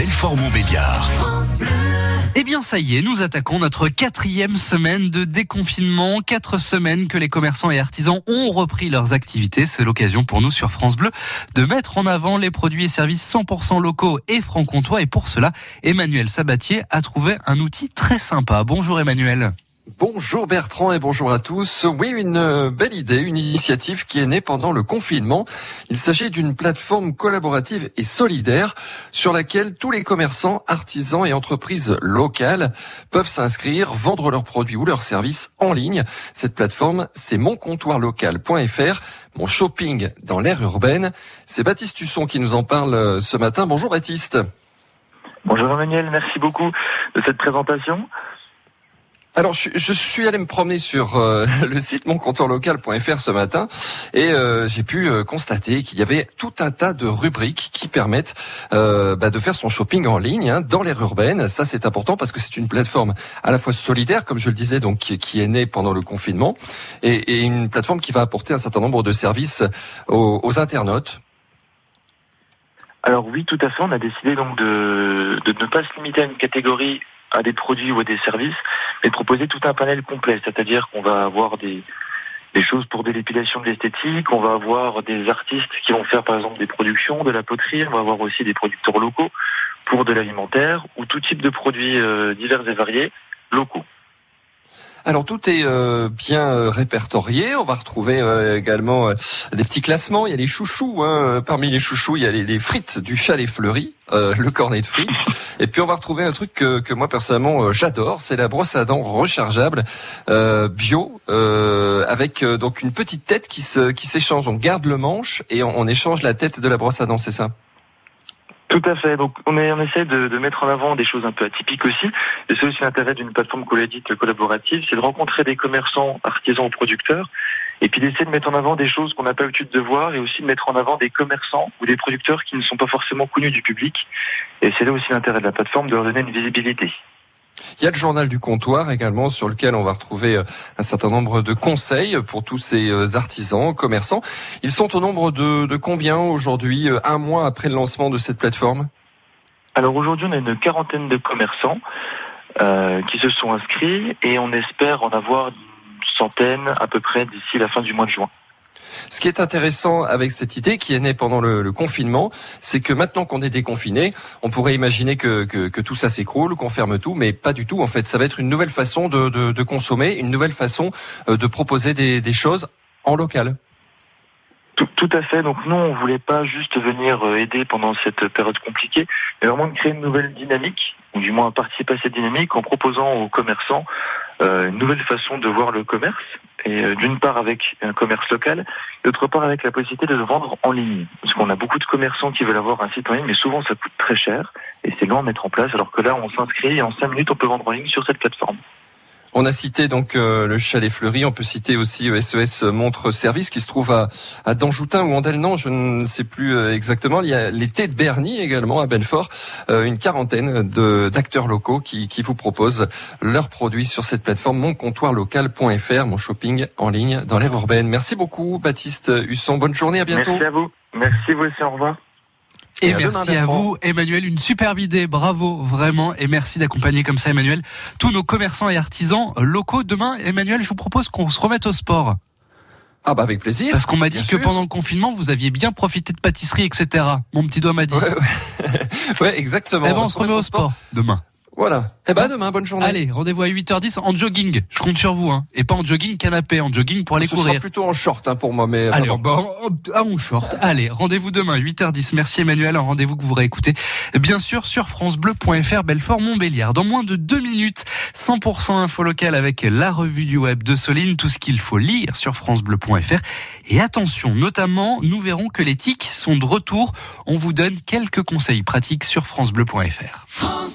Belfort-Montbéliard. Eh bien, ça y est, nous attaquons notre quatrième semaine de déconfinement. Quatre semaines que les commerçants et artisans ont repris leurs activités. C'est l'occasion pour nous sur France Bleu de mettre en avant les produits et services 100% locaux et franc-comtois. Et pour cela, Emmanuel Sabatier a trouvé un outil très sympa. Bonjour Emmanuel. Bonjour Bertrand et bonjour à tous. Oui, une euh, belle idée, une initiative qui est née pendant le confinement. Il s'agit d'une plateforme collaborative et solidaire sur laquelle tous les commerçants, artisans et entreprises locales peuvent s'inscrire, vendre leurs produits ou leurs services en ligne. Cette plateforme, c'est moncomptoirlocal.fr, mon shopping dans l'ère urbaine. C'est Baptiste Husson qui nous en parle euh, ce matin. Bonjour Baptiste. Bonjour Emmanuel, merci beaucoup de cette présentation. Alors, je, suis allé me promener sur euh, le site moncomptoirlocal.fr ce matin et euh, j'ai pu euh, constater qu'il y avait tout un tas de rubriques qui permettent bah, de faire son shopping en ligne hein, dans l'aire urbaine. Ça, c'est important parce que c'est une plateforme à la fois solidaire, comme je le disais, donc qui, est née pendant le confinement, et, une plateforme qui va apporter un certain nombre de services aux, internautes. Alors oui, tout à fait. On a décidé donc de ne pas se limiter à une catégorie à des produits ou à des services, mais proposer tout un panel complet. C'est-à-dire qu'on va avoir des, des choses pour de l'épilation de l'esthétique, on va avoir des artistes qui vont faire par exemple des productions, de la poterie, on va avoir aussi des producteurs locaux pour de l'alimentaire ou tout type de produits euh, divers et variés locaux. Alors tout est euh, bien euh, répertorié. On va retrouver euh, également des petits classements. Il y a les chouchous. Hein. Parmi les chouchous, il y a les, frites du chalet fleuri, le cornet de frites. Et puis on va retrouver un truc que, moi personnellement j'adore. C'est la brosse à dents rechargeable bio avec donc une petite tête qui qui s'échange. On garde le manche et on, on échange la tête de la brosse à dents. C'est ça? Tout à fait. Donc on, est, on essaie de, mettre en avant des choses un peu atypiques aussi. Et c'est aussi l'intérêt d'une plateforme dite collaborative, c'est de rencontrer des commerçants, artisans ou producteurs, et puis d'essayer de mettre en avant des choses qu'on n'a pas l'habitude de voir, et aussi de mettre en avant des commerçants ou des producteurs qui ne sont pas forcément connus du public. Et c'est là aussi l'intérêt de la plateforme de leur donner une visibilité. Il y a le journal du comptoir également sur lequel on va retrouver euh, un certain nombre de conseils pour tous ces euh, artisans, commerçants. Ils sont au nombre de, combien aujourd'hui, euh, un mois après le lancement de cette plateforme? Alors aujourd'hui, on a une quarantaine de commerçants qui se sont inscrits et on espère en avoir une centaine à peu près d'ici la fin du mois de juin. Ce qui est intéressant avec cette idée qui est née pendant le, confinement, c'est que maintenant qu'on est déconfiné, on pourrait imaginer que, tout ça s'écroule, qu'on ferme tout, mais pas du tout. En fait, ça va être une nouvelle façon de, consommer, une nouvelle façon euh, de proposer des, choses en local. Tout, tout, à fait. Donc nous, on voulait pas juste venir euh, aider pendant cette période compliquée, mais vraiment de créer une nouvelle dynamique, ou du moins participer à cette dynamique en proposant aux commerçants une nouvelle façon de voir le commerce, et euh, d'une part avec un commerce local, d'autre part avec la possibilité de le vendre en ligne. Parce qu'on a beaucoup de commerçants qui veulent avoir un site en ligne, mais souvent ça coûte très cher, et c'est long à mettre en place, alors que là, on s'inscrit et en cinq minutes, on peut vendre en ligne sur cette plateforme. On a cité donc euh, le chalet fleuri, on peut citer aussi SES Montre Service qui se trouve à, à Danjoutin ou Andelnan, je ne sais plus euh, exactement. Il y a l'été de Berny également à Belfort, euh, une quarantaine d'acteurs locaux qui, qui, vous proposent leurs produits sur cette plateforme moncomptoirlocal.fr, mon shopping en ligne dans l'air urbaine. Merci beaucoup Baptiste Husson, bonne journée, à bientôt. Merci à vous, merci vous aussi, au revoir. Et, et merci à vous, Emmanuel. Une superbe idée. Bravo, vraiment. Et merci d'accompagner comme ça, Emmanuel, tous nos commerçants et artisans locaux. Demain, Emmanuel, je vous propose qu'on se remette au sport. Ah bah avec plaisir. Parce qu'on m'a dit que sûr. pendant le confinement, vous aviez bien profité de pâtisserie, etc. Mon petit doigt m'a dit. Ouais, ouais. ouais exactement. Eh ben, on, on se remet au sport, sport demain. Voilà. Eh ben demain, bonne journée. Allez, rendez-vous à 8h10 en jogging. Je compte sur vous, hein. Et pas en jogging canapé, en jogging pour aller Ce courir. Sera plutôt en short hein, pour moi, mais. Allez, bon. bah, en, en short. Allez, rendez-vous demain 8h10. Merci Emmanuel. Un rendez-vous que vous réécoutez bien sûr sur francebleu.fr Belfort Montbéliard. Dans moins de deux minutes, 100% info locale avec la revue du web de Soline, tout ce qu'il faut lire sur francebleu.fr. Et attention, notamment, nous verrons que les tics sont de retour. On vous donne quelques conseils pratiques sur francebleu.fr. France